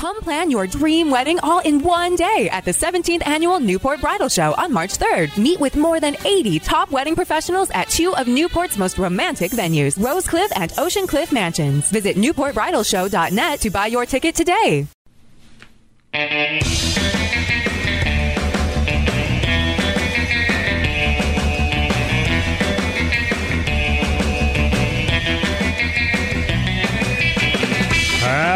Come plan your dream wedding all in one day at the 17th annual Newport Bridal Show on March 3rd. Meet with more than 80 top wedding professionals at two of Newport's most romantic venues, Rose Cliff and Ocean Cliff Mansions. Visit newportbridalshow.net to buy your ticket today.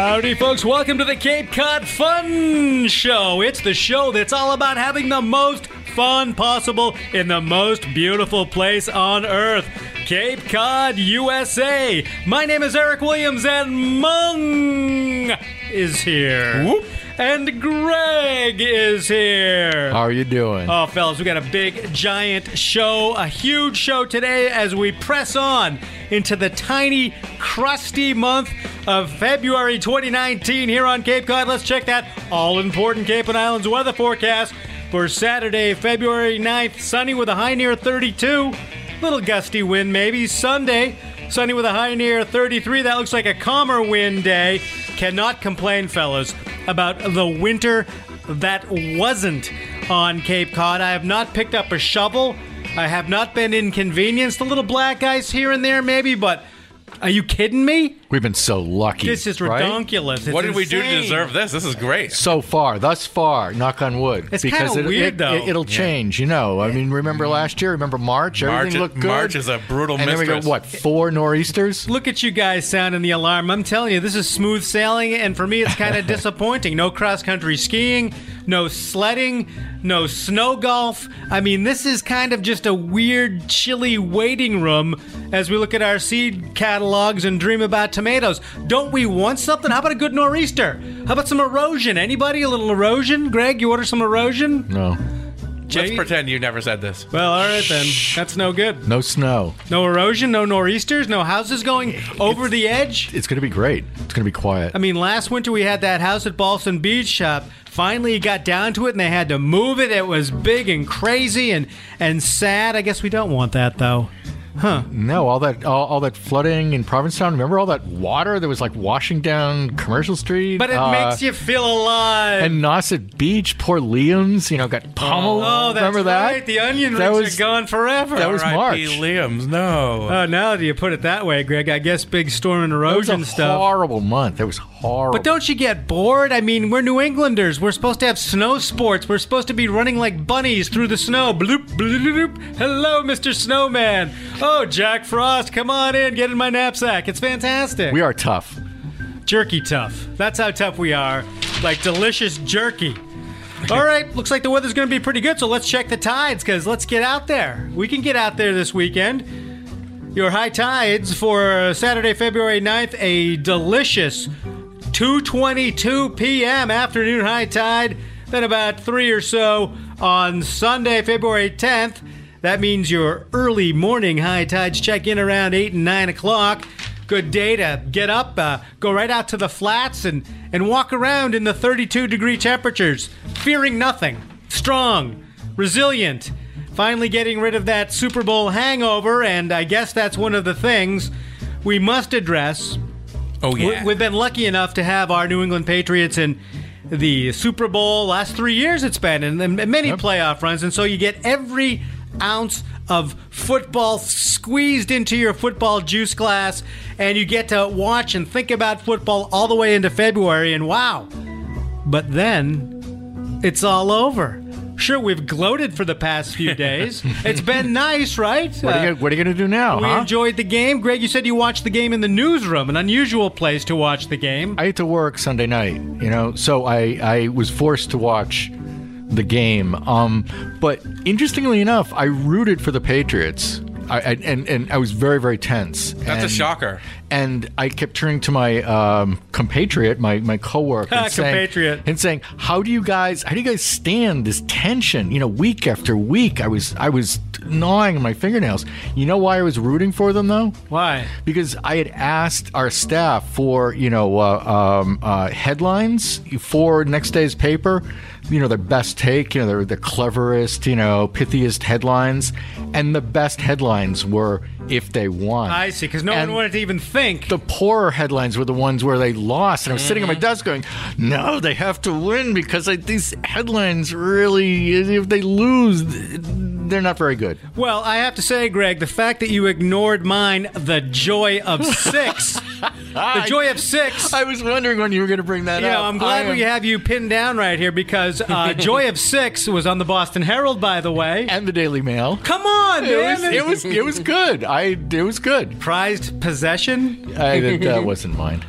Howdy, folks. Welcome to the Cape Cod Fun Show. It's the show that's all about having the most fun possible in the most beautiful place on earth. Cape Cod, USA. My name is Eric Williams, and Mung is here. And Greg is here. How are you doing? Oh, fellas, we got a big, giant show, a huge show today as we press on into the tiny, crusty month of February 2019 here on Cape Cod. Let's check that all important Cape and Islands weather forecast for Saturday, February 9th. Sunny with a high near 32. Little gusty wind, maybe. Sunday, sunny with a high near 33. That looks like a calmer wind day. Cannot complain, fellas, about the winter that wasn't on Cape Cod. I have not picked up a shovel. I have not been inconvenienced. A little black ice here and there, maybe, but are you kidding me? We've been so lucky. This is right? ridiculous. It's What did we do to insane. deserve this? This is great. So far, thus far, knock on wood. It's because kinda it, weird, it, though. It, will change, you know. I mean, remember last year? Remember March? March Everything is- looked good. March is a brutal and then we mistress. got what? Four nor'easters. Look at you guys sounding the alarm. I'm telling you, this is smooth sailing, and for me, it's kind of disappointing. No cross country skiing, no sledding, no snow golf. I mean, this is kind of just a weird, chilly waiting room as we look at our seed catalogs and dream about tomatoes. Don't we want something? How about a good nor'easter? How about some erosion? Anybody? A little erosion? Greg, you order some erosion? No, Let's pretend you never said this. Well, all right then. That's no good. no snow. No erosion, no nor'easters, no houses going over the edge. It's going to be great. It's going to be quiet. I mean, last winter we had that house at Boston Beach. Shop. finally, got down to it, and they had to move it. It was big and crazy and and sad. I guess we don't want that though. No, all that all, all that flooding in Provincetown. Remember all that water that was like washing down Commercial Street? But it Uh, makes you feel alive. And Nauset Beach, poor Liam's, you know, got pummeled. oh, that's Remember that? right. The onion That rings was- are gone forever. that was R.I.P. March. Liam's. No. Oh, now that you put it that way, Greg, I guess big storm and It was erosion a stuff. horrible month. It was horrible. But don't you get bored? I mean, we're New Englanders. We're supposed to have snow sports. We're supposed to be running like bunnies through the snow. Bloop, bloop, bloop. Hello, Mr. Snowman. Oh, Jack Frost, come on in. Get in my knapsack. It's fantastic. we are tough. jerky tough. That's how tough we are. Like delicious jerky. All right, looks like the weather's going to be pretty good, so let's check the tides because let's get out there. We can get out there this weekend. Your high tides for Saturday, February 9th, a delicious 2:22 p.m. afternoon high tide. Then about 3 or so on Sunday, February 10th. That means your early morning high tides check in around 8 and 9 o'clock. Good day to get up, uh, go right out to the flats and, and walk around in the 32 degree temperatures, fearing nothing. Strong, resilient, finally getting rid of that Super Bowl hangover, and I guess that's one of the things we must address. Oh, We- yeah. We've been lucky enough to have our New England Patriots in the Super Bowl last three years. It's been and, and many playoff runs, and so you get every ounce of football squeezed into your football juice glass, and you get to watch and think about football all the way into February. And wow! But then it's all over. Sure, we've gloated for the past few days. it's been nice, right? What are you, you going to do now, we huh? enjoyed the game. Greg, you said you watched the game in the newsroom, an unusual place to watch the game. I had to work Sunday night, you know, so I, I was forced to watch the game. Um, but interestingly enough, I rooted for the Patriots I, I and and I was very very tense. That's a shocker. And I kept turning to my um, compatriot, my my coworker, and saying, Compatriot. and saying, "How do you guys? How do you guys stand this tension? You know, week after week. I was I was gnawing my fingernails. You know why I was rooting for them though? Why? because I had asked our staff for you know uh, um, uh, headlines for next day's paper. You know, the best take, you know, the, the cleverest, you know, pithiest headlines, and the best headlines were if they won. I see, because no And one wanted to even think. the poorer headlines were the ones where they lost, and I was sitting at my desk going, "No, they have to win because like, these headlines really, if they lose, they're not very good." Well, I have to say, Greg, the fact that you ignored mine, the joy of six, the joy of six. I was wondering when you were going to bring that You know, up. I'm glad we have you pinned down right here because uh, Joy of Six was on the Boston Herald, by the way. and the Daily Mail. Come on, It man. was, it was it was good. I it was good. prized possession. I, that, that wasn't mine.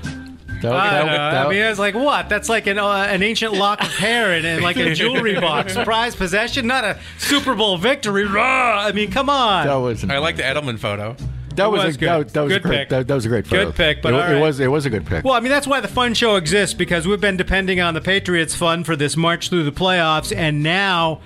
That, I, that- don't know. that- I mean, I was like, what? That's like an, uh, an ancient lock of hair in, in like a jewelry box. Prized possession, not a Super Bowl victory. Rah! I mean, come on. that wasn't. I like the Edelman photo. that was, was a, good. That, that was Good a great. pick. That, that was a great photo. Good pick, but it, all it was it was a good pick. Well, I mean, that's why the fun show exists because we've been depending on the Patriots fund for this march through the playoffs, and now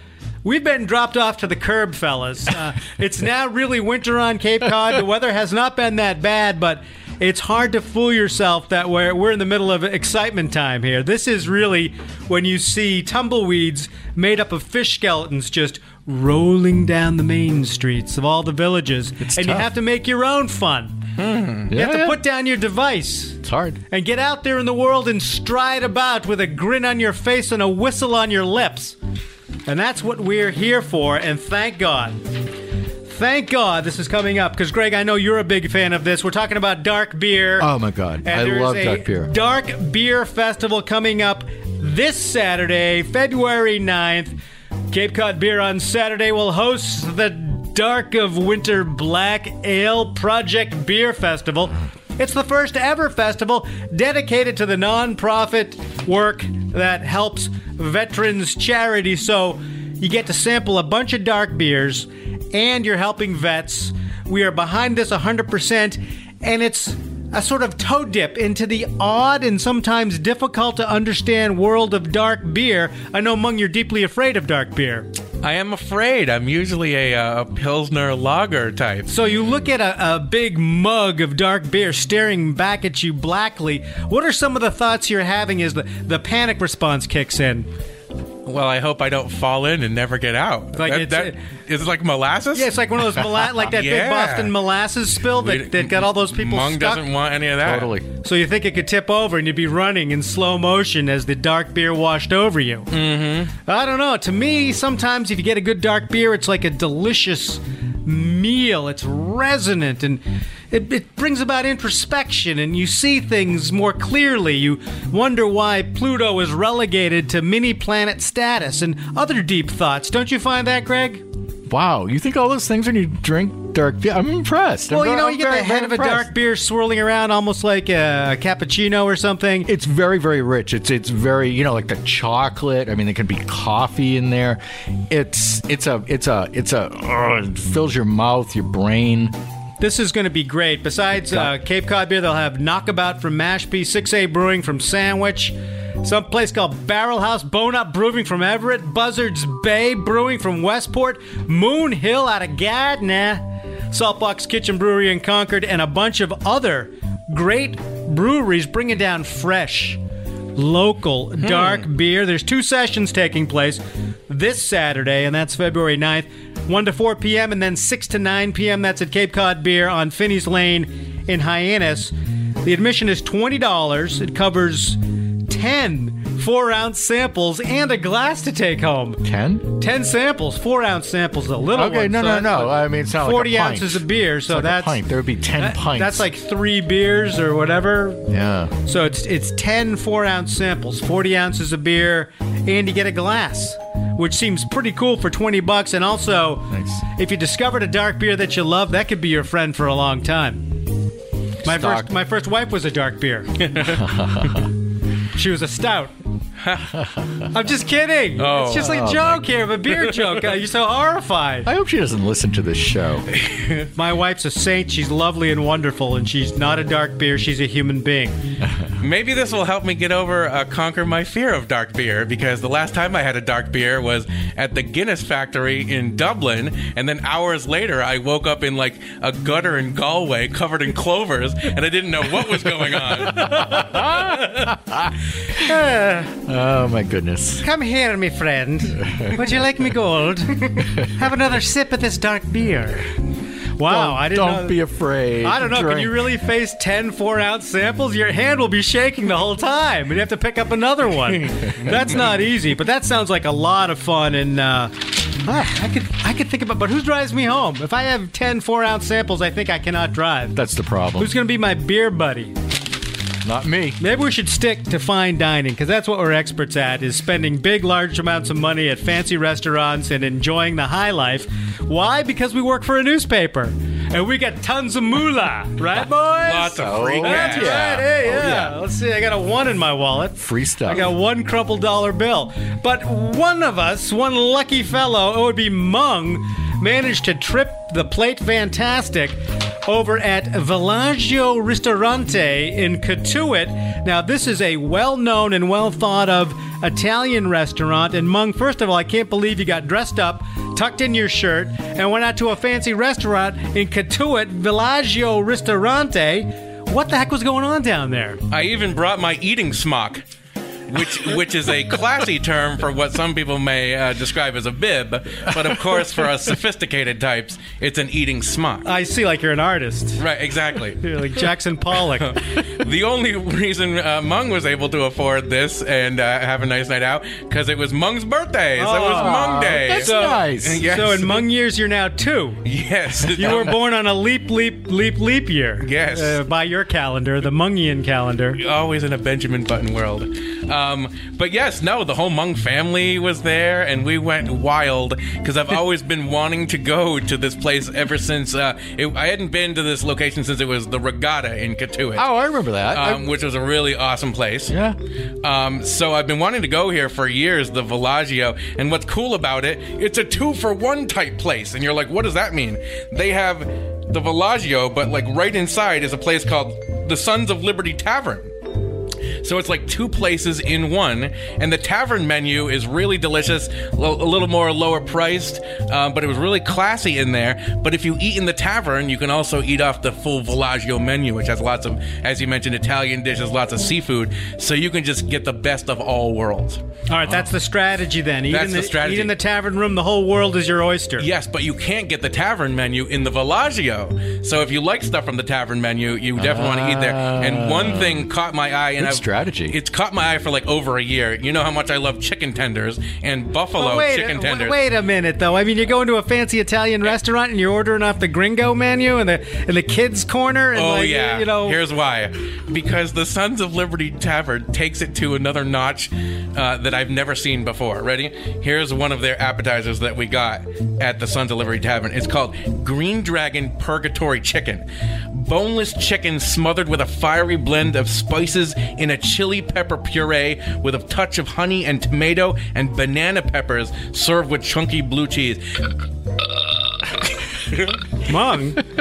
we've been dropped off to the curb, fellas. Uh, it's now really winter on Cape Cod. The weather has not been that bad, but it's hard to fool yourself that we're, we're in the middle of excitement time here. This is really when you see tumbleweeds made up of fish skeletons just rolling down the main streets of all the villages, and you have to make your own fun. You have to yeah. put down your device it's hard. and get out there in the world and stride about with a grin on your face and a whistle on your lips. And that's what we're here for, and thank God. Thank God this is coming up because, Greg, I know you're a big fan of this. We're talking about dark beer. Oh my god, I love dark beer. Dark Beer Festival coming up this Saturday, February 9th. Cape Cod Beer on Saturday will host the Dark of Winter Black Ale Project Beer Festival. It's the first ever festival dedicated to the nonprofit work that helps veterans charity. So you get to sample a bunch of dark beers and you're helping vets. We are behind this 100%, and it's a sort of toe dip into the odd and sometimes difficult to understand world of dark beer. I know, Mung, you're deeply afraid of dark beer. I am afraid. I'm usually a, uh, a Pilsner lager type. So you look at a, a big mug of dark beer staring back at you blackly. What are some of the thoughts you're having as the, the panic response kicks in? Well, I hope I don't fall in and never get out. Like That- it's- that- is it like molasses? Yeah, it's like one of those mola- like that big Boston molasses spill We- that, that got all those people Mung stuck. doesn't want any of that. Totally. So you think it could tip over and you'd be running in slow motion as the dark beer washed over you? Mm-hmm. I don't know. To me, sometimes if you get a good dark beer, it's like a delicious meal. It's resonant and it, it brings about introspection and you see things more clearly. You wonder why Pluto is relegated to mini planet status and other deep thoughts. Don't you find that, Greg? Wow, you think all those things when you drink dark beer? I'm impressed. I'm Well, you know, I'm you get very, the head of a impressed. dark beer swirling around almost like a cappuccino or something. It's very, very rich. It's it's very you know like the chocolate. I mean, there can be coffee in there. It's it's a it's a it's a uh, it fills your mouth, your brain. This is going to be great. Besides uh, Cape Cod beer, they'll have Knockabout from Mashpee, 6A Brewing from Sandwich, some place called Barrel House Bone Up Brewing from Everett, Buzzards Bay Brewing from Westport, Moon Hill out of Gardner, Saltbox Kitchen Brewery in Concord, and a bunch of other great breweries bringing down fresh, local dark beer. There's two sessions taking place this Saturday, and that's February 9th, 1 to 4 p.m., and then 6 to 9 p.m. That's at Cape Cod Beer on Finney's Lane in Hyannis. The admission is $20. It covers 10 four ounce samples and a glass to take home. Ten. 10 samples, four ounce samples, a little Okay, one, no, so no, no. like I mean, it's not like a 40 pint. ounces of beer, so like that's a pint. There would be ten that- pints. That's like three beers or whatever. yeah. So it's it's 10 four ounce samples, 40 ounces of beer, and you get a glass, which seems pretty cool for 20 bucks. And also, Nice. if you discovered a dark beer that you love, that could be your friend for a long time. My Stock. first my first wife was a dark beer. she was a stout. I'm just kidding. Oh. it's just like a joke here, a beer joke. Uh, You're so horrified. I hope she doesn't listen to this show. My wife's a saint. She's lovely and wonderful, and she's not a dark beer. She's a human being. Maybe this will help me get over, uh, conquer my fear of dark beer, because the last time I had a dark beer was at the Guinness factory in Dublin, and then hours later I woke up in like a gutter in Galway covered in clovers, and I didn't know what was going on. Oh my goodness. Come here, me friend. Would you like me gold? Have another sip of this dark beer. Wow, I didn't Don't know. be afraid. I don't know. Can you really face 10 four ounce samples? Your hand will be shaking the whole time, and you have to pick up another one. That's not easy, but that sounds like a lot of fun. And uh, ah, I could I could think about, but who drives me home? If I have 10 four ounce samples, I think I cannot drive. That's the problem. Who's going to be my beer buddy? Not me. Maybe we should stick to fine dining because that's what we're experts at: is spending big, large amounts of money at fancy restaurants and enjoying the high life. Why? Because we work for a newspaper and we get tons of moolah, right, boys? Lots of free Oh, oh cash. That's right. Hey, Oh, yeah. yeah. Let's see. I got a one in my wallet. Free stuff. I got one crumpled dollar bill. But one of us, one lucky fellow, it would be Mung, managed to trip the plate fantastic over at Villaggio Ristorante in Cotuit. Now, this is a well known and well thought of Italian restaurant. And Mung, first of all, I can't believe you got dressed up, tucked in your shirt, and went out to a fancy restaurant in Cotuit, Villaggio Ristorante. What the heck was going on down there? I even brought my eating smock. Which, which is a classy term for what some people may uh, describe as a bib, but of course for us sophisticated types, it's an eating smock. I see, like you're an artist. Right, exactly. You're like Jackson Pollock. The only reason uh, Mung was able to afford this and uh, have a nice night out because it was Mung's birthday, so it was Oh, Mung Day. That's So- nice. Yes. So in Mung years, you're now two. yes, You were born on a leap, leap, leap, leap year. Yes. Uh, by your calendar, the Mungian calendar. always in a Benjamin Button world. Um, but yes, no, the whole Mung family was there, and we went wild because I've always been wanting to go to this place ever since. Uh, it, I hadn't been to this location since it was the Regatta in Cotuit. Oh, I remember that. Um, which was a really awesome place. yeah. Um, so I've been wanting to go here for years, the Villaggio. And what's cool about it, it's a two for one type place. And you're like, what does that mean? They have the Villaggio, but like right inside is a place called the Sons of Liberty Tavern. So it's like two places in one, and the tavern menu is really delicious, lo- a little more lower priced, uh, but it was really classy in there. But if you eat in the tavern, you can also eat off the full Villaggio menu, which has lots of, as you mentioned, Italian dishes, lots of seafood. So you can just get the best of all worlds. All right, that's the strategy then. Eat That's in the strategy. Eat in the tavern room. The whole world is your oyster. Yes, but you can't get the tavern menu in the Villaggio. So if you like stuff from the tavern menu, you definitely want to eat there. And one thing caught my eye, and Good I've- strategy. It's caught my eye for like over a year. You know how much I love chicken tenders and buffalo But wait, chicken tenders. wait a minute though. I mean, you're going to a fancy Italian restaurant and you're ordering off the Gringo menu and the and the kids corner. And Oh like, yeah, you know. here's why. Because the Sons of Liberty Tavern takes it to another notch uh, that I've never seen before. Ready? Here's one of their appetizers that we got at the Sons of Liberty Tavern. It's called Green Dragon Purgatory Chicken, boneless chicken smothered with a fiery blend of spices in a chili pepper puree with a touch of honey and tomato and banana peppers, served with chunky blue cheese. Mung.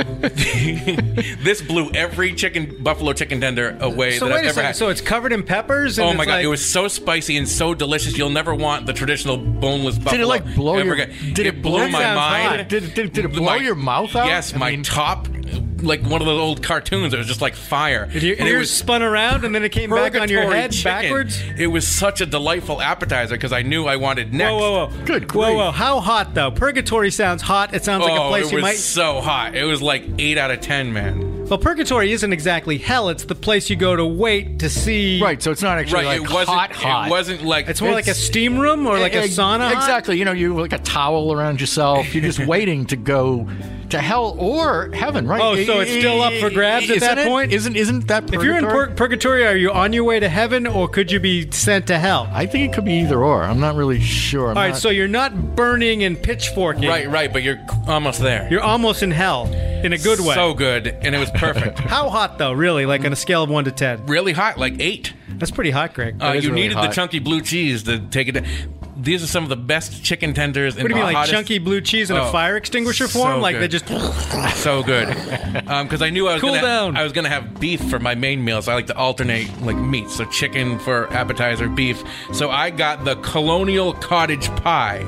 this blew every chicken buffalo chicken tender away So that wait I've a ever second. had. So it's covered in peppers. And Oh my god, like- it was so spicy and so delicious. You'll never want the traditional boneless buffalo. Did it like blow your? again. Did it, blow your- my mind? Did, did, did it blow My- your mouth out? Yes, I my mean, top, like one of those old cartoons. It was just like fire. Did your and it was spun around and then it came back on your head chicken. backwards? It was such a delightful appetizer because I knew I wanted next. Whoa, whoa, whoa! Good Whoa, grief. whoa! How hot though? Purgatory sounds hot. It sounds like a Oh, place it you was might. so hot. It was like eight out of ten, man. Well, purgatory isn't exactly hell. It's the place you go to wait to see. Right, so it's not actually Right, like it wasn't. hot, hot. It wasn't like It's more like a steam room or like a Ex- sauna. hot? Exactly. You know, you like a towel around yourself. You're just waiting to go to hell or heaven, right? Oh, so it's still up for grabs at Isn't that it? point? Isn't isn't that If you're in purgatory? pur- purgatory, are you on your way to heaven or could you be sent to hell? I think it could be either or. I'm not really sure. I'm All right, not- so you're not burning and pitchforking. right, right, but you're almost there. You're almost in hell. in a good way. So good, and it was perfect. How hot though? Really, like on a scale of one to ten? really hot, like eight. That's pretty hot, Greg. Uh, is you really needed the hot. chunky blue cheese to take it. These are some of the best chicken tenders. what do you mean, like chunky blue cheese in a Oh, fire extinguisher so form? Like good. they just so good um, because I knew I was Cool gonna, down. I was gonna have beef for my main meal, so I like to alternate like meat. So chicken for appetizer, beef. So I got the Colonial Cottage Pie,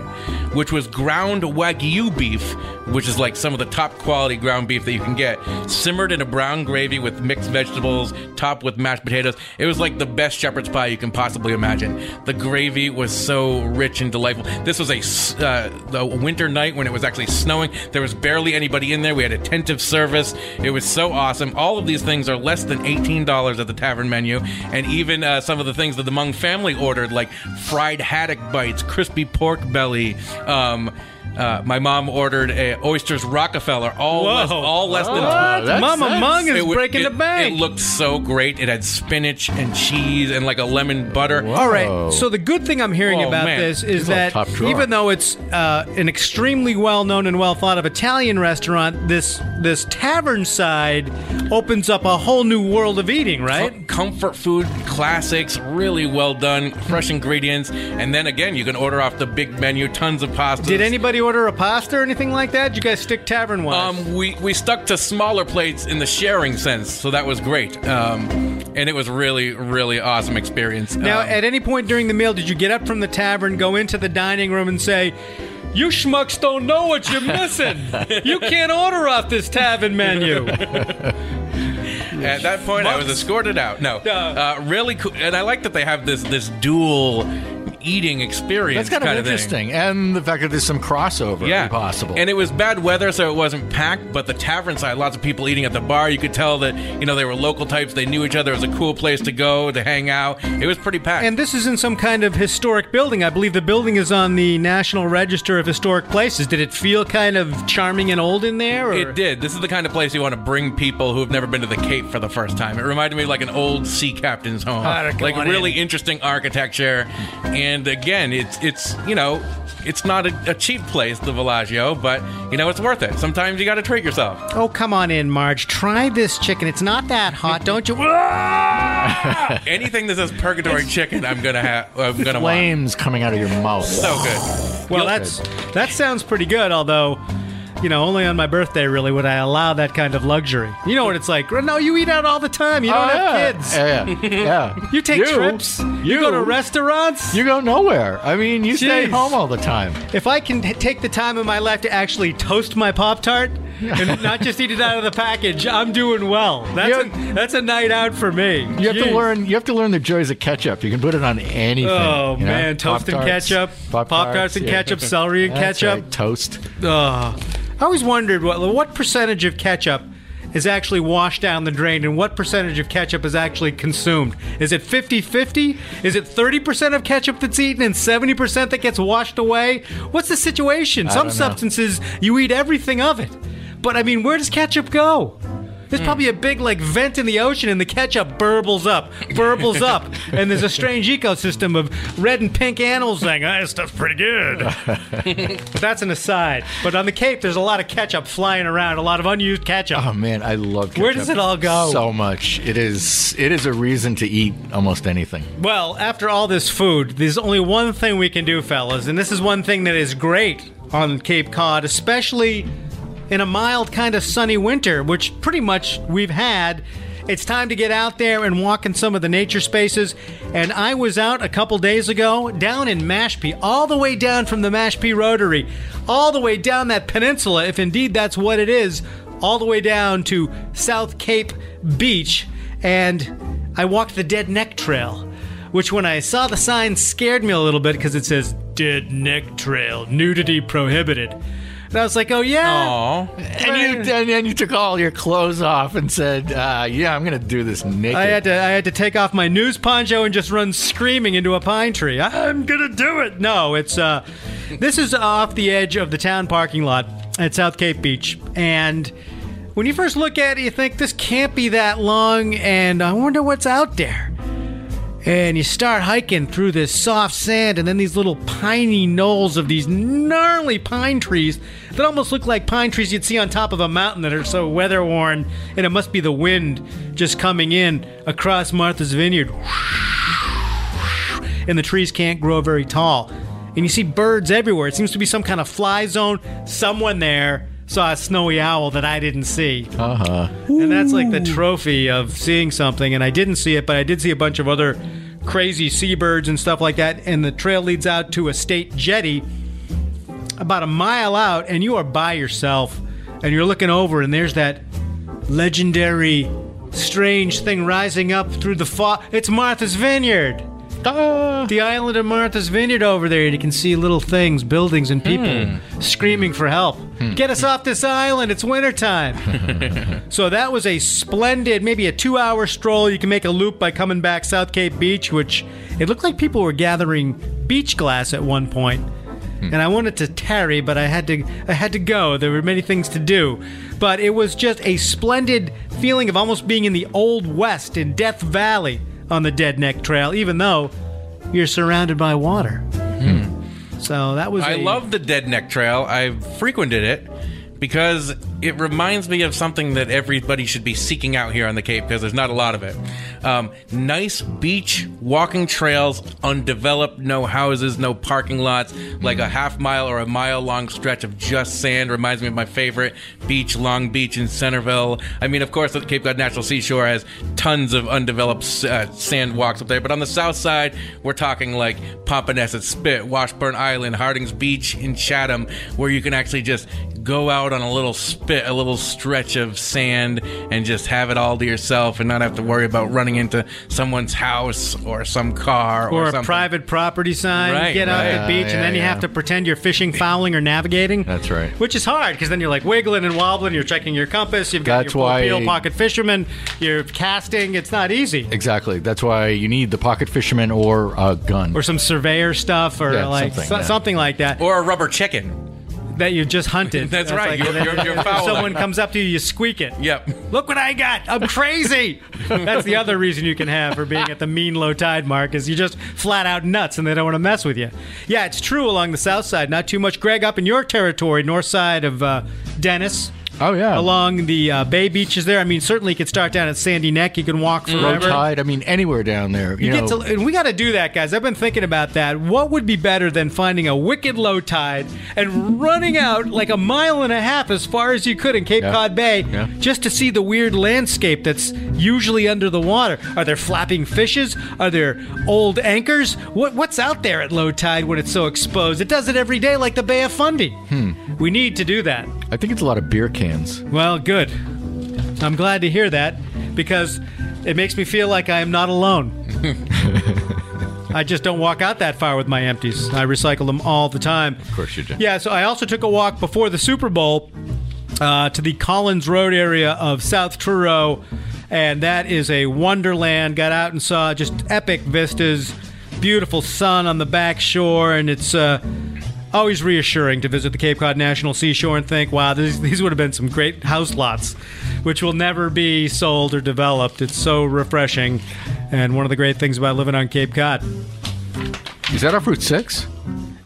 which was ground wagyu beef, which is like some of the top quality ground beef that you can get, simmered in a brown gravy with mixed vegetables, topped with mashed potatoes. It was like the best shepherd's pie you can possibly imagine. The gravy was so rich and delightful. This was a, uh, the winter night when it was actually snowing. There was barely anybody in there. We had attentive service. It was so awesome. All of these things are less than eighteen dollars at the tavern menu, and even uh, some of the things that the Mung family ordered, like fried haddock bites, crispy pork belly. Um, uh, my mom ordered a oysters Rockefeller, all Whoa. less, all less than that's- Mama that's- Mung is it breaking it- the bank. It looked so great. It had spinach and cheese and like a lemon butter. All right. So the good thing I'm hearing Oh, about man. this is It's that even though it's uh, an extremely well-known and well thought of Italian restaurant, this this tavern side opens up a whole new world of eating, right? Com- comfort food classics, really well done, fresh ingredients, and then again you can order off the big menu, tons of pasta. Did anybody order a pasta or anything like that? Did you guys stick tavern wise? Um, we we stuck to smaller plates in the sharing sense, so that was great. Um, and it was really really awesome experience. now, Um, at any point during the meal, did you get up from the tavern, go into the dining room, and say? You schmucks don't know what you're missing. you can't order off this tavern menu. At that point, I was escorted out. No, uh, really cool, and I like that they have this this dual eating experience. That's kind of kind thing. interesting, and the fact that there's some crossover Yeah, possible. And it was bad weather, so it wasn't packed. But the tavern side, lots of people eating at the bar. You could tell that you know they were local types. They knew each other. It was a cool place to go to hang out. It was pretty packed. And this is in some kind of historic building. I believe the building is on the National Register of Historic Places. Did it feel kind of charming and old in there? Or? It did. This is the kind of place you want to bring people who have never been to the Cape for the first time. It reminded me of like an old sea captain's home, ah, come like really in. interesting architecture. And again, it's it's you know it's not a, a cheap place, the Villaggio, but you know it's worth it. Sometimes you got to treat yourself. Oh, come on in, Marge. Try this chicken. It's not that hot, don't you? Anything that says purgatory chicken, I'm gonna have. I'm gonna want. Flames coming out of your mouth. So good. well, that's that sounds pretty good. Although, you know, only on my birthday really would I allow that kind of luxury. You know what it's like? No, you eat out all the time. You oh, don't Oh, have yeah. kids. Yeah, yeah. yeah. You take trips. You, go to restaurants. You go nowhere. I mean, you stay home all the time. If I can t- take the time in my life to actually toast my Pop Tart and not just eat it out of the package, I'm doing well. That's, You a, that's a night out for me. You have to learn. You have to learn the joys of ketchup. You can put it on anything. Oh you know? man, toast and Pop-Tarts, ketchup, Pop Tarts and yeah. ketchup, celery and That's ketchup. right, Toast. Ugh. I always wondered what what percentage of ketchup is actually washed down the drain and what percentage of ketchup is actually consumed. Is it 50-50? Is it 30% of ketchup that's eaten and 70% that gets washed away? What's the situation? Some substances you eat everything of it. But I mean, where does ketchup go? There's probably a big like vent in the ocean, and the ketchup burbles up, burbles up, and there's a strange ecosystem of red and pink animals saying, "Ah, this stuff's pretty good." But that's an aside. But on the Cape, there's a lot of ketchup flying around, a lot of unused ketchup. Oh man, I love. Ketchup Where does it all go? So much. It is. It is a reason to eat almost anything. Well, after all this food, there's only one thing we can do, fellas, and this is one thing that is great on Cape Cod, especially in a mild, kind of sunny winter, which pretty much we've had. It's time to get out there and walk in some of the nature spaces. And I was out a couple days ago down in Mashpee, all the way down from the Mashpee Rotary, all the way down that peninsula, if indeed that's what it is, all the way down to South Cape Beach. And I walked the Dead Neck Trail which when I saw the sign scared me a little bit because it says Dead Neck Trail, nudity prohibited. And I was like, oh yeah. Aw. And you, and then you took all your clothes off and said, uh, "Yeah, I'm going to do this naked." I had to I had to take off my news poncho and just run screaming into a pine tree. I'm gonna do it. No, it's uh this is off the edge of the town parking lot at South Cape Beach. And when you first look at it, you think this can't be that long, and I wonder what's out there. and you start hiking through this soft sand and then these little piney knolls of these gnarly pine trees that almost look like pine trees you'd see on top of a mountain that are so weather worn and it must be the wind just coming in across Martha's Vineyard. And the trees can't grow very tall. And you see birds everywhere. It seems to be some kind of fly zone. Someone there saw a snowy owl that I didn't see. Uh huh. and that's like the trophy of seeing something. And I didn't see it, but I did see a bunch of other crazy seabirds and stuff like that. And the trail leads out to a state jetty about a mile out, and you are by yourself. And you're looking over, and there's that legendary, strange thing rising up through the fog. It's Martha's Vineyard. The island of Martha's Vineyard over there, and you can see little things, buildings, and people hmm. screaming for help. Hmm. Get us off this island, it's wintertime. so that was a splendid, maybe a two hour stroll. You can make a loop by coming back South Cape Beach, which it looked like people were gathering beach glass at one point. And I wanted to tarry, but I had to I had to go. There were many things to do. But it was just a splendid feeling of almost being in the old west in Death Valley on the Dead Neck Trail, even though you're surrounded by water. Hmm. So that was I a- love the Dead Neck Trail. I've frequented it because it reminds me of something that everybody should be seeking out here on the Cape because there's not a lot of it. Um, nice beach walking trails, undeveloped, no houses, no parking lots, like a half mile or a mile long stretch of just sand. Reminds me of my favorite beach, Long Beach in Centerville. I mean, of course, the Cape Cod National Seashore has tons of undeveloped uh, sand walks up there, but on the south side, we're talking like Popponesset Spit, Washburn Island, Harding's Beach in Chatham, where you can actually just go out on a little spit, a little stretch of sand, and just have it all to yourself and not have to worry about running into someone's house or some car or, or a something. private property sign. Right, get out right. at the beach, Yeah, and then you yeah, have to pretend you're fishing, fowling, or navigating. That's right. Which is hard because then you're like wiggling and wobbling. You're checking your compass. You've got That's your full why- peel pocket fisherman. You're casting. It's not easy. Exactly. That's why you need the pocket fisherman or a gun. Or some surveyor stuff, or Yeah, like something, so- yeah. something like that or a rubber chicken. That you just hunted. That's right. You're- you're- you're if someone comes up to you, you squeak it. Yep. Look what I got! I'm crazy. That's the other reason you can have for being at the mean low tide mark is you're just flat out nuts and they don't want to mess with you. Yeah, it's true along the south side. Not too much. Greg, up in your territory, north side of uh, Dennis. Oh yeah. Along the uh, bay beaches there. I mean, certainly you could start down at Sandy Neck. You can walk forever. Low tide. I mean, anywhere down there. You, You know, get to, and we got to do that, guys. I've been thinking about that. What would be better than finding a wicked low tide and running out like a mile and a half as far as you could in Cape Yeah. Cod Bay Yeah. just to see the weird landscape that's usually under the water? Are there flapping fishes? Are there old anchors? What what's out there at low tide when it's so exposed? It does it every day, like the Bay of Fundy. Hmm. We need to do that. I think it's a lot of beer cans. Well, good. I'm glad to hear that because it makes me feel like I am not alone. I just don't walk out that far with my empties. I recycle them all the time. Of course you do. Yeah, so I also took a walk before the Super Bowl uh, to the Collins Road area of South Truro, and that is a wonderland. Got out and saw just epic vistas, beautiful sun on the back shore, and it's uh, always reassuring to visit the Cape Cod National Seashore and think, wow, these, these would have been some great house lots, which will never be sold or developed. It's so refreshing, and one of the great things about living on Cape Cod. Is that off Route Six?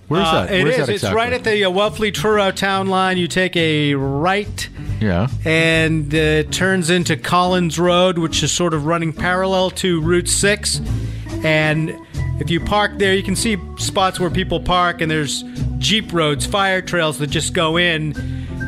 Where's Uh, that? It Where's is. that It's right at the uh, Wellfleet Truro town line. You take a right Yeah. and uh, it turns into Collins Road, which is sort of running parallel to Route 6. And if you park there, you can see spots where people park, and there's Jeep roads, fire trails that just go in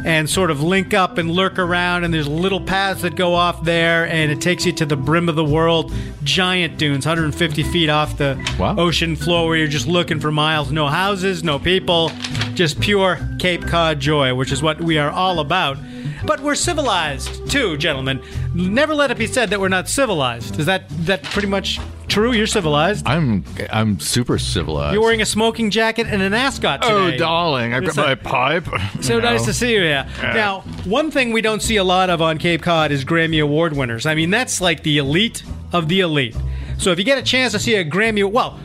and sort of link up and lurk around. And there's little paths that go off there, and it takes you to the brim of the world. Giant dunes, 150 feet off the Wow. ocean floor, where you're just looking for miles. No houses, no people, just pure Cape Cod joy, which is what we are all about. But we're civilized too, gentlemen. Never let it be said that we're not civilized. Is that that pretty much true? You're civilized. I'm I'm super civilized. You're wearing a smoking jacket and an ascot oh, today. Oh, darling, I've got my pipe. So you know. nice to see you here. Now, one thing we don't see a lot of on Cape Cod is Grammy Award winners. I mean, that's like the elite of the elite. So if you get a chance to see a Grammy, well,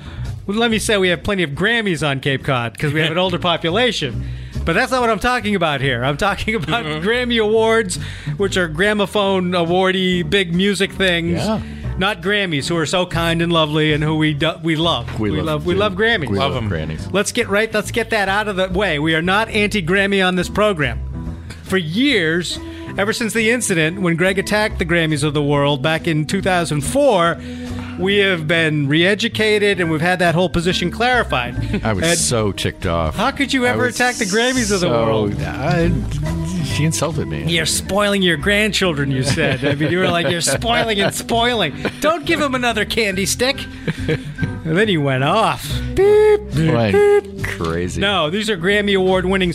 let me say we have plenty of Grammys on Cape Cod because we have an older population. But that's not what I'm talking about here. I'm talking about mm-hmm. Grammy Awards, which are gramophone awardee big music things. Yeah. Not Grammys, who are so kind and lovely and who we do, we love. We, love, we love Grammys. We Love them, grannies. Let's get right. Let's get that out of the way. We are not anti-Grammy on this program. For years, ever since the incident when Greg attacked the Grammys of the world back in 2004, we have been re-educated and we've had that whole position clarified. I was And so ticked off. how could you ever attack the Grammys of the world? I- she insulted me. You're spoiling your grandchildren, you said. I mean, you were like, you're spoiling and spoiling. Don't give them another candy stick. And then he went off. Went crazy. No, these are Grammy Award winning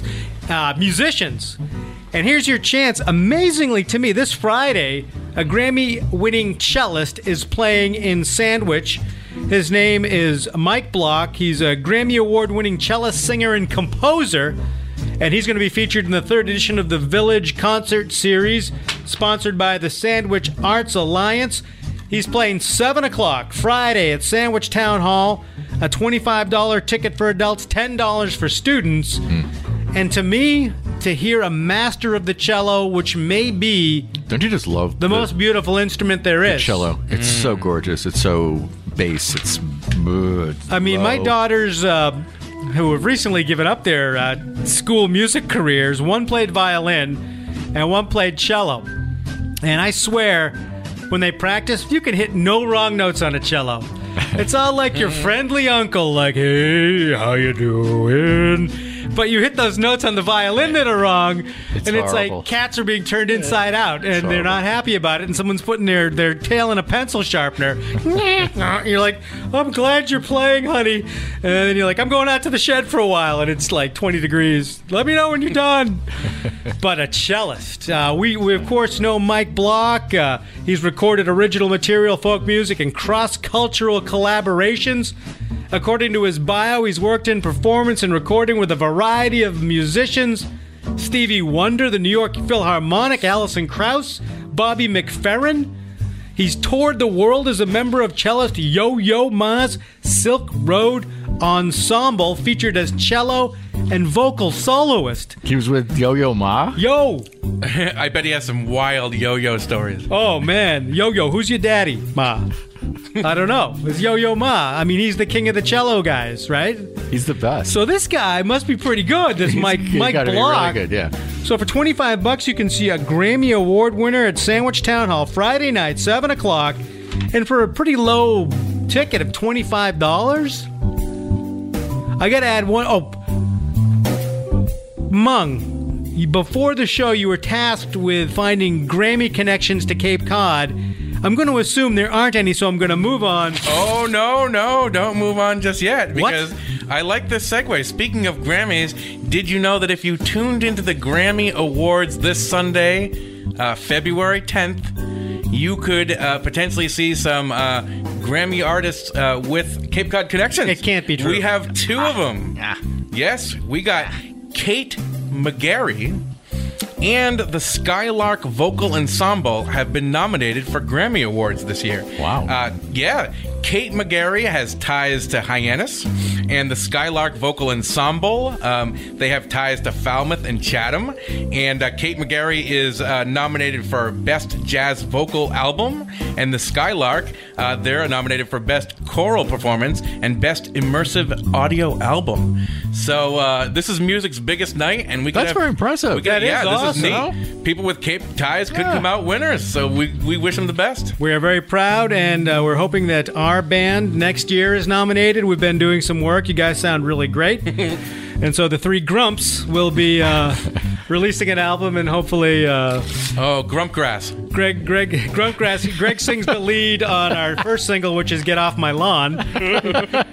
uh, musicians. And here's your chance. Amazingly to me, this Friday, a Grammy winning cellist is playing in Sandwich. His name is Mike Block. He's a Grammy Award winning cellist, singer, and composer. And he's going to be featured in the third edition of the Village Concert Series, sponsored by the Sandwich Arts Alliance. He's playing 7 o'clock Friday at Sandwich Town Hall. A $25 ticket for adults, $10 for students. Hmm. And to me, to hear a master of the cello, which may be Don't you just love the most beautiful instrument there is. cello? It's so gorgeous. It's so bass. It's good. I mean, my daughters, uh, who have recently given up their uh, school music careers, one played violin and one played cello. And I swear, when they practice, you can hit no wrong notes on a cello. It's all like your friendly uncle, like, hey, how you doing? But you hit those notes on the violin that are wrong, It's and it's horrible. like cats are being turned inside out, and they're not happy about it, and someone's putting their, their tail in a pencil sharpener. you're like, I'm glad you're playing, honey. And then you're like, I'm going out to the shed for a while, and it's like 20 degrees. Let me know when you're done. but a cellist. Uh, we, we, of course, know Mike Block. Uh, he's recorded original material, folk music, and cross cultural collaborations. According to his bio, he's worked in performance and recording with a variety of musicians Stevie Wonder, the New York Philharmonic, Alison Krauss, Bobby McFerrin. He's toured the world as a member of cellist Yo Yo Ma's Silk Road Ensemble, featured as cello and vocal soloist. He was with Yo Yo Ma. Yo! I bet he has some wild yo-yo stories. Oh man, Yo Yo, who's your daddy, Ma? I don't know. It's Yo Yo Ma. I mean, he's the king of the cello guys, right? He's the best. So this guy must be pretty good. This Mike He Mike gotta be Block. really good. Yeah. So for 25 bucks, you can see a Grammy Award winner at Sandwich Town Hall Friday night, 7 o'clock. And for a pretty low ticket of $25, I got to add one. Oh, Mung, before the show, you were tasked with finding Grammy connections to Cape Cod. I'm going to assume there aren't any, so I'm going to move on. Oh no, no, don't move on just yet What? because I like this segue. Speaking of Grammys, did you know that if you tuned into the Grammy Awards this Sunday, uh, February 10th, you could uh, potentially see some uh, Grammy artists uh, with Cape Cod connections? It can't be true. We have two of them. Yes, we got Kate McGarry and the Skylark Vocal Ensemble have been nominated for Grammy Awards this year. Wow. Uh, yeah. Kate McGarry has ties to Hyannis, and the Skylark Vocal Ensemble, um, they have ties to Falmouth and Chatham. And uh, Kate McGarry is uh, nominated for Best Jazz Vocal Album, and the Skylark, uh, they're nominated for Best Choral Performance and Best Immersive Audio Album. So uh, this is music's biggest night, and we That's have- very impressive. We could, That is yeah, this awesome. is neat. People with Cape ties could Yeah. come out winners, so we, we wish them the best. We are very proud, and uh, we're hoping that our band next year is nominated. We've been doing some work. You guys sound really great. and so the three Grumps will be uh, releasing an album, and hopefully, uh, Oh, Grumpgrass. Greg, Greg, Grumpgrass, Greg sings the lead on our first single, which is "Get Off My Lawn."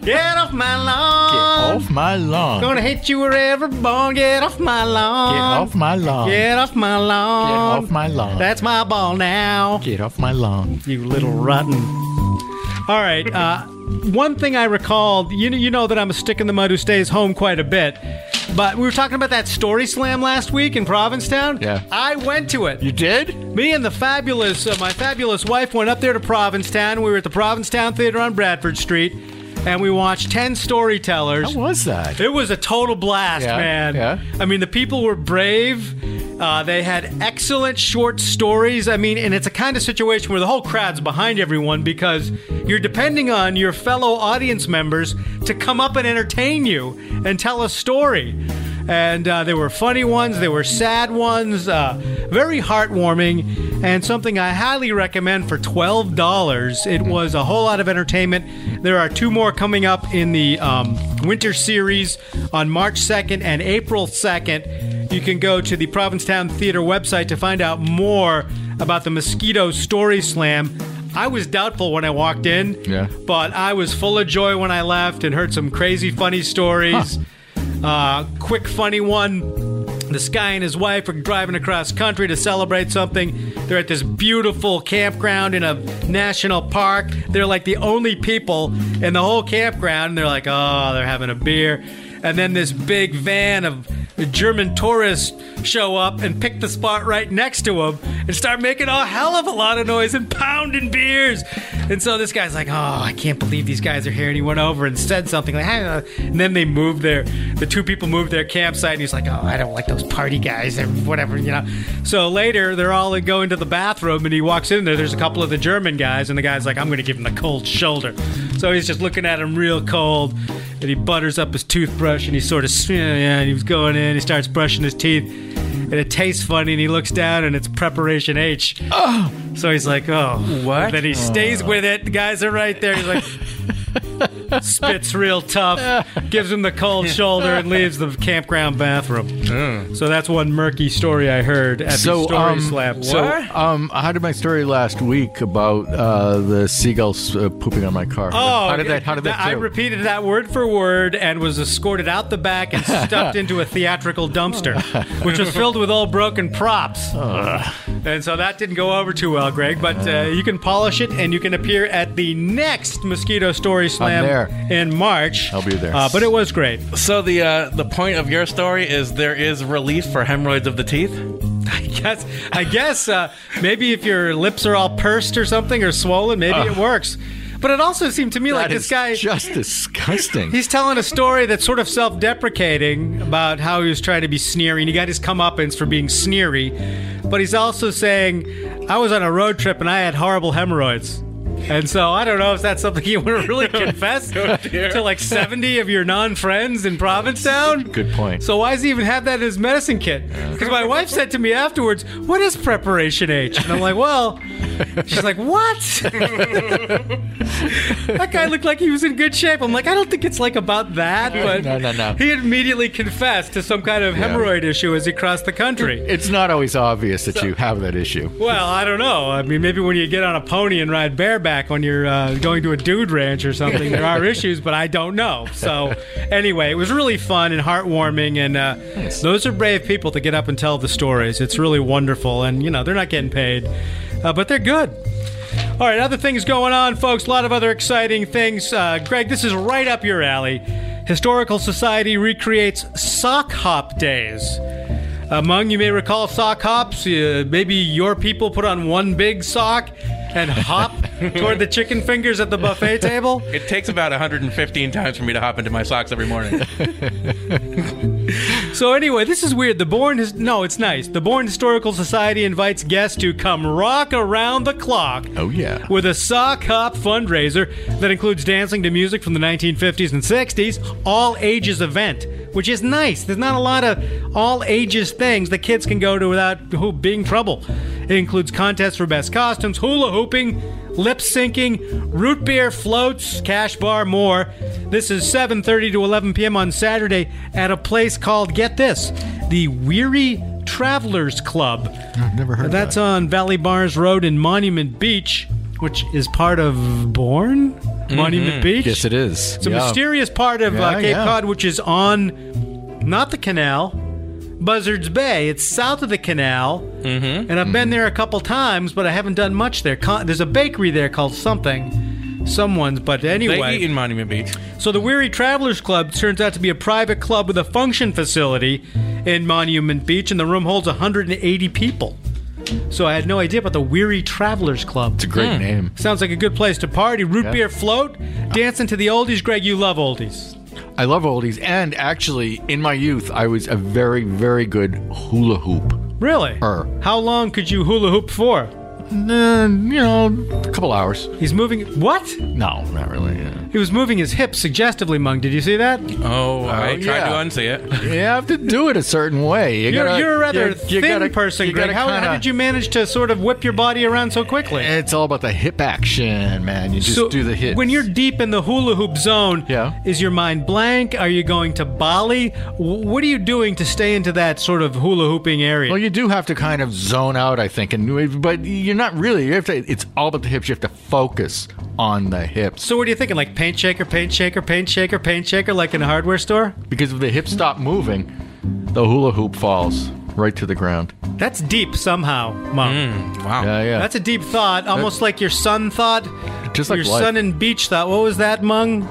Get off my lawn. Get off my lawn. Gonna hit you wherever born. Get off my lawn. Get off my lawn. Get off my lawn. Get off my lawn. That's my ball now. Get off my lawn. You little rotten. All right. Uh, one thing I recalled, you know, you know that I'm a stick in the mud who stays home quite a bit. But we were talking about that story slam last week in Provincetown. Yeah. I went to it. You did? Me and the fabulous, uh, my fabulous wife went up there to Provincetown. We were at the Provincetown Theater on Bradford Street, and we watched 10 storytellers. How was that? It was a total blast, Yeah, man. yeah. I mean, the people were brave. Uh, they had excellent short stories. I mean, and it's a kind of situation where the whole crowd's behind everyone because you're depending on your fellow audience members to come up and entertain you and tell a story. And uh, there were funny ones, there were sad ones, uh, very heartwarming, and something I highly recommend for $12. It was a whole lot of entertainment. There are two more coming up in the um, winter series on March 2nd and April 2nd. You can go to the Provincetown Theater website to find out more about the Mosquito Story Slam. I was doubtful when I walked in, Yeah. but I was full of joy when I left and heard some crazy, funny stories. Uh, quick, funny one. This guy and his wife are driving across country to celebrate something. They're at this beautiful campground in a national park. They're like the only people in the whole campground. And they're like, oh, they're having a beer. And then this big van of German tourists show up and pick the spot right next to him and start making a hell of a lot of noise and pounding beers. And so this guy's like, "Oh, I can't believe these guys are here." And he went over and said something like, "Ah," and then they moved their the two people moved their campsite. And he's like, "Oh, I don't like those party guys or whatever," you know. So later they're all going to the bathroom and he walks in there. There's a couple of the German guys and the guy's like, "I'm going to give him the cold shoulder." So he's just looking at him real cold and he butters up his toothbrush and he sort of yeah, and he was going in. He starts brushing his teeth, and it tastes funny. And he looks down and it's preparation H. Oh, so he's like, oh, What? Then he stays oh. with it. The guys are right there. He's like. spits real tough, gives him the cold shoulder, and leaves the campground bathroom. So that's one murky story I heard at the So, story um, slap. so um, I had my story last week about uh, the seagulls uh, pooping on my car. Oh, how did that? How did that? I do? repeated that word for word and was escorted out the back and stuffed into a theatrical dumpster, which was filled with old broken props. And so that didn't go over too well, Greg. But uh, you can polish it, and you can appear at the next Mosquito Story Slam there. in March. I'll be there. Uh, but it was great. So the uh, the point of your story is there is relief for hemorrhoids of the teeth. I guess. I guess uh, maybe if your lips are all pursed or something or swollen, maybe it works. But it also seemed to me like That this is guy. just disgusting. He's telling a story that's sort of self deprecating about how he was trying to be sneery and he got his comeuppance for being sneery. But he's also saying, I was on a road trip and I had horrible hemorrhoids. And so I don't know if that's something you want to really confess to like 70 of your non friends in Provincetown. Good point. So why does he even have that in his medicine kit? Because my wife said to me afterwards, "What is preparation H?" And I'm like, "Well," she's like, "What?" that guy looked like he was in good shape. I'm like, I don't think it's like about that, but No, no, no. he immediately confessed to some kind of hemorrhoid issue as he crossed the country. it's not always obvious that you have that issue. Well, I don't know. I mean, maybe when you get on a pony and ride bareback when you're uh, going to a dude ranch or something, there are issues, but I don't know. So, anyway, it was really fun and heartwarming, and uh, those are brave people to get up and tell the stories. It's really wonderful, and you know they're not getting paid, uh, but they're good. All right, other things going on, folks. A lot of other exciting things. Uh, Greg, this is right up your alley. Historical Society recreates sock hop days. Among you may recall sock hops. Uh, maybe your people put on one big sock and hop toward the chicken fingers at the buffet table. It takes about 115 times for me to hop into my socks every morning. So anyway, this is weird. The Bourne is no, it's nice. The Bourne Historical Society invites guests to come rock around the clock. Oh yeah. With a sock hop fundraiser that includes dancing to music from the 1950s and 60s, all ages event, which is nice. There's not a lot of all ages things that kids can go to without who- being trouble. It includes contests for best costumes, hula hooping, lip syncing, root beer floats, cash bar, more. This is 7:30 to 11 p.m. on Saturday at a place called get this, the Weary Travelers Club. I've never heard. That's of that. That's on Valley Bars Road in Monument Beach, which is part of Bourne? Monument Beach? Yes, it is. It's a Yeah. mysterious part of uh, Cape yeah. Cod, which is on not the canal, Buzzards Bay. It's south of the canal, mm-hmm. and I've been there a couple times, but I haven't done much there. Con- There's a bakery there called something, someone's. But They anyway, eat in Monument Beach. so the Weary Travelers Club turns out to be a private club with a function facility in Monument Beach, and the room holds 180 people. So I had no idea about the Weary Travelers Club. It's a great name. Sounds like a good place to party. Root Yeah. beer float, dancing to the oldies. Greg, you love oldies. I love oldies, and actually, in my youth, I was a very, very good hula hoop Really? Er. How long could you hula hoop for? Uh, you know, a couple hours. He's moving. What? No, not really. Yeah. He was moving his hips suggestively, Mung. Did you see that? Oh, I tried yeah. to unsee it. You have to do it a certain way. You You're, gotta- you're a rather you- you thin gotta- person, you Greg. gotta How, how kinda- did you manage to sort of whip your body around so quickly? It's all about the hip action, man. You just So, do the hits. When you're deep in the hula hoop zone, Yeah. is your mind blank? Are you going to Bali? What are you doing to stay into that sort of hula hooping area? Well, you do have to kind of zone out, I think, and but you're not really. You have to. It's all about the hips. You have to focus on the hips so what are you thinking? Like paint shaker, paint shaker, paint shaker, paint shaker, like in a hardware store? because if the hips stop moving, the hula hoop falls right to the ground. That's deep somehow, Mom. Mm, wow. Yeah, yeah. That's a deep thought, almost like your son thought. Just like your life. sun and beach thought. What was that, Mung?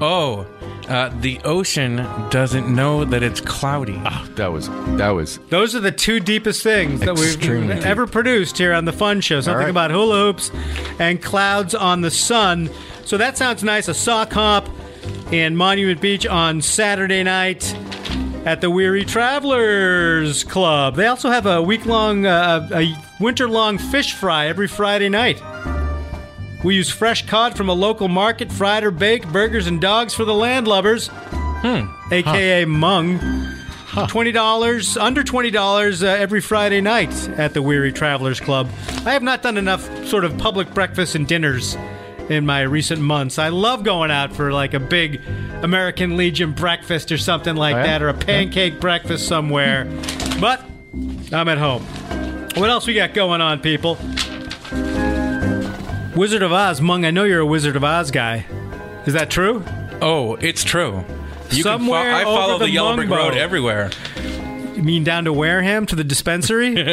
Oh, uh, the ocean doesn't know that it's cloudy. that was that was Those are the two deepest things that we've Extremely deep. ever produced here on the Fun Show. Something right. about hula hoops and clouds on the sun. So that sounds nice. A sock hop in Monument Beach on Saturday night at the Weary Travelers Club. They also have a week long, uh, a winter long fish fry every Friday night. We use fresh cod from a local market, fried or baked, burgers and dogs for the landlubbers, aka Mung. Twenty dollars, under twenty dollars uh, every Friday night at the Weary Travelers Club. I have not done enough sort of public breakfasts and dinners in my recent months. I love going out for like a big American Legion breakfast or something like Oh, yeah? that, or a pancake breakfast somewhere. But I'm at home. What else we got going on, people? Wizard of Oz, Mung. I know you're a Wizard of Oz guy. Is that true? Oh, it's true. You Somewhere can fo- I follow the the, Yellow Brick Road everywhere. You mean down to Wareham to the dispensary?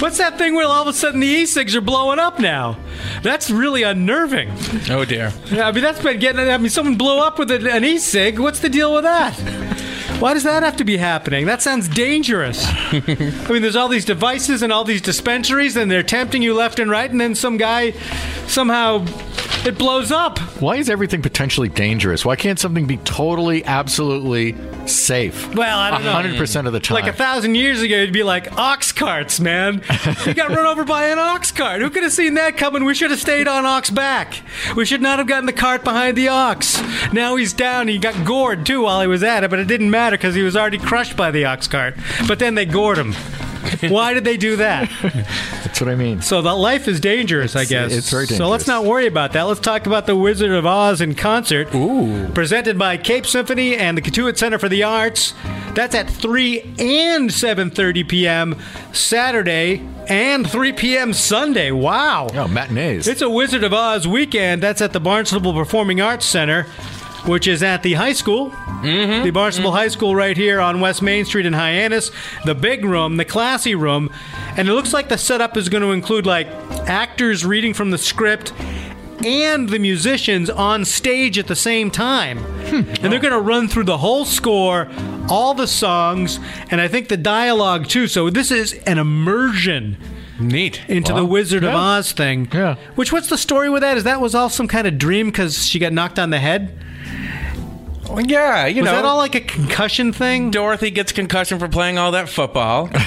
What's that thing where all of a sudden the e-cigs are blowing up now? That's really unnerving. Oh dear. Yeah, I mean, that's been getting. I mean, someone blew up with an e cig. What's the deal with that? Why does that have to be happening? That sounds dangerous. I mean, there's all these devices and all these dispensaries, and they're tempting you left and right, and then some guy somehow it blows up. why is everything potentially dangerous? Why can't something be totally, absolutely safe? Well, I don't know. hundred percent of the time. Like a thousand years ago, it'd be like ox carts, man. you got run over by an ox cart. Who could have seen that coming? We should have stayed on ox back. We should not have gotten the cart behind the ox. Now he's down. He got gored too while he was at it, but it didn't matter because he was already crushed by the ox cart. But then they gored him. Why did they do that? That's what I mean. So the life is dangerous, I guess. it's very dangerous. So let's not worry about that. Let's talk about the Wizard of Oz in concert. Ooh. Presented by Cape Symphony and the Cotuit Center for the Arts. That's at 3 and 7:30 p.m. Saturday and 3 p.m. Sunday. Wow. Oh, matinees. It's a Wizard of Oz weekend. That's at the Barnstable Performing Arts Center, which is at the high school. Mm-hmm. The Barnstable High School right here on West Main Street in Hyannis. The big room, the classy room. And it looks like the setup is going to include like actors reading from the script and the musicians on stage at the same time. And they're going to run through the whole score, all the songs, and I think the dialogue too. So this is an immersion Neat. into the Wow. Wizard of Oz thing. Yeah. Which what's the story with that? Is that was all some kind of dream because she got knocked on the head? Well, yeah, you Was know. that all like a concussion thing? Dorothy gets concussion for playing all that football,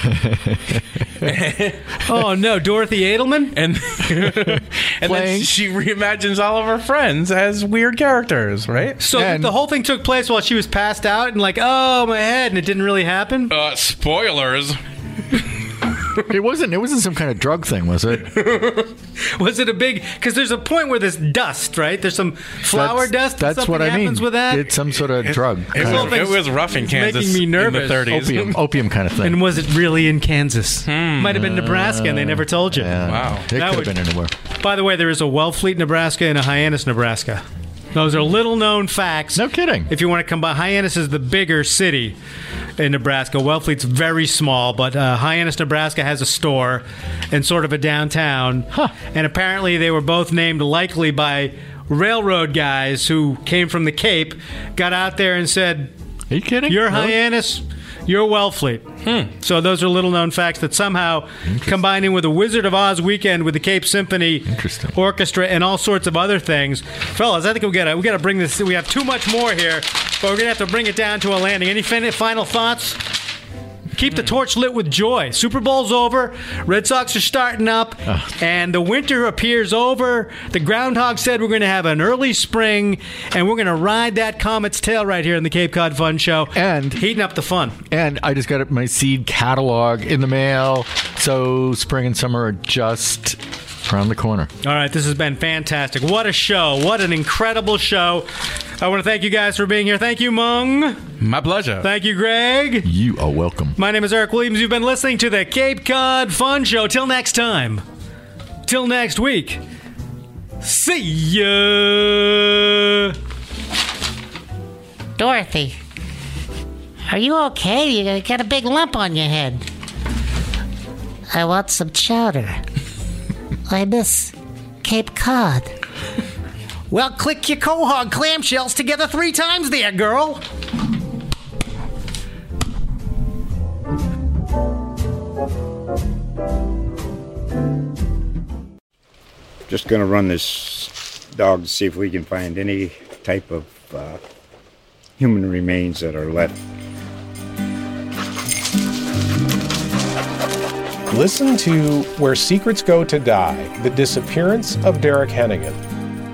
oh no, Dorothy Edelman. and and then Playing. she reimagines all of her friends as weird characters, right? So And- the whole thing took place while she was passed out and like, oh my head, and it didn't really happen. Uh, spoilers. It wasn't. It wasn't some kind of drug thing, was it? Was it a big? Because there's a point where there's dust, right? There's some flour That's- dust. That's Something what I mean. happens with that. It's some sort of drug. It kind of was, thing's it was rough in Kansas. making Kansas me in nervous. the 30s. opium, opium kind of thing. and was it really in Kansas? Hmm. Might have been Nebraska, and they never told you. yeah. Wow. It could have been anywhere. By the way, there is a Wellfleet, Nebraska, and a Hyannis, Nebraska. Those are little known facts. No kidding. If you want to combine, Hyannis is the bigger city in Nebraska. Wellfleet's very small, but uh, Hyannis, Nebraska has a store and sort of a downtown. And apparently, they were both named likely by railroad guys who came from the Cape, got out there and said, Are you kidding? you're Really? Hyannis. You're Wellfleet. Hmm. So those are little known facts that somehow combining with the Wizard of Oz weekend with the Cape Symphony Orchestra and all sorts of other things, fellas. I think we got to we got to bring this. We have too much more here. but we're gonna have to bring it down to a landing. Any fin- final thoughts? Keep the torch lit with joy. Super Bowl's over. Red Sox are starting up, ah. and the winter appears over. The groundhog said we're going to have an early spring, and we're going to ride that comet's tail right here in the Cape Cod Fun Show. And- heating up the fun. And I just got my seed catalog in the mail. So spring and summer are just around the corner. All right, this has been fantastic. What a show! What an incredible show! I want to thank you guys for being here. Thank you, Mung. My pleasure. Thank you, Greg. You are welcome. My name is Eric Williams. You've been listening to the Cape Cod Fun Show. Till next time. Till next week. See ya. Dorothy, are you okay? You got a big lump on your head. I want some chowder. I miss Cape Cod. Well, click your quahog clamshells together three times there, girl. Just gonna run this dog to see if we can find any type of uh, human remains that are left. Listen to Where Secrets Go to Die The Disappearance of Derek Hennigan.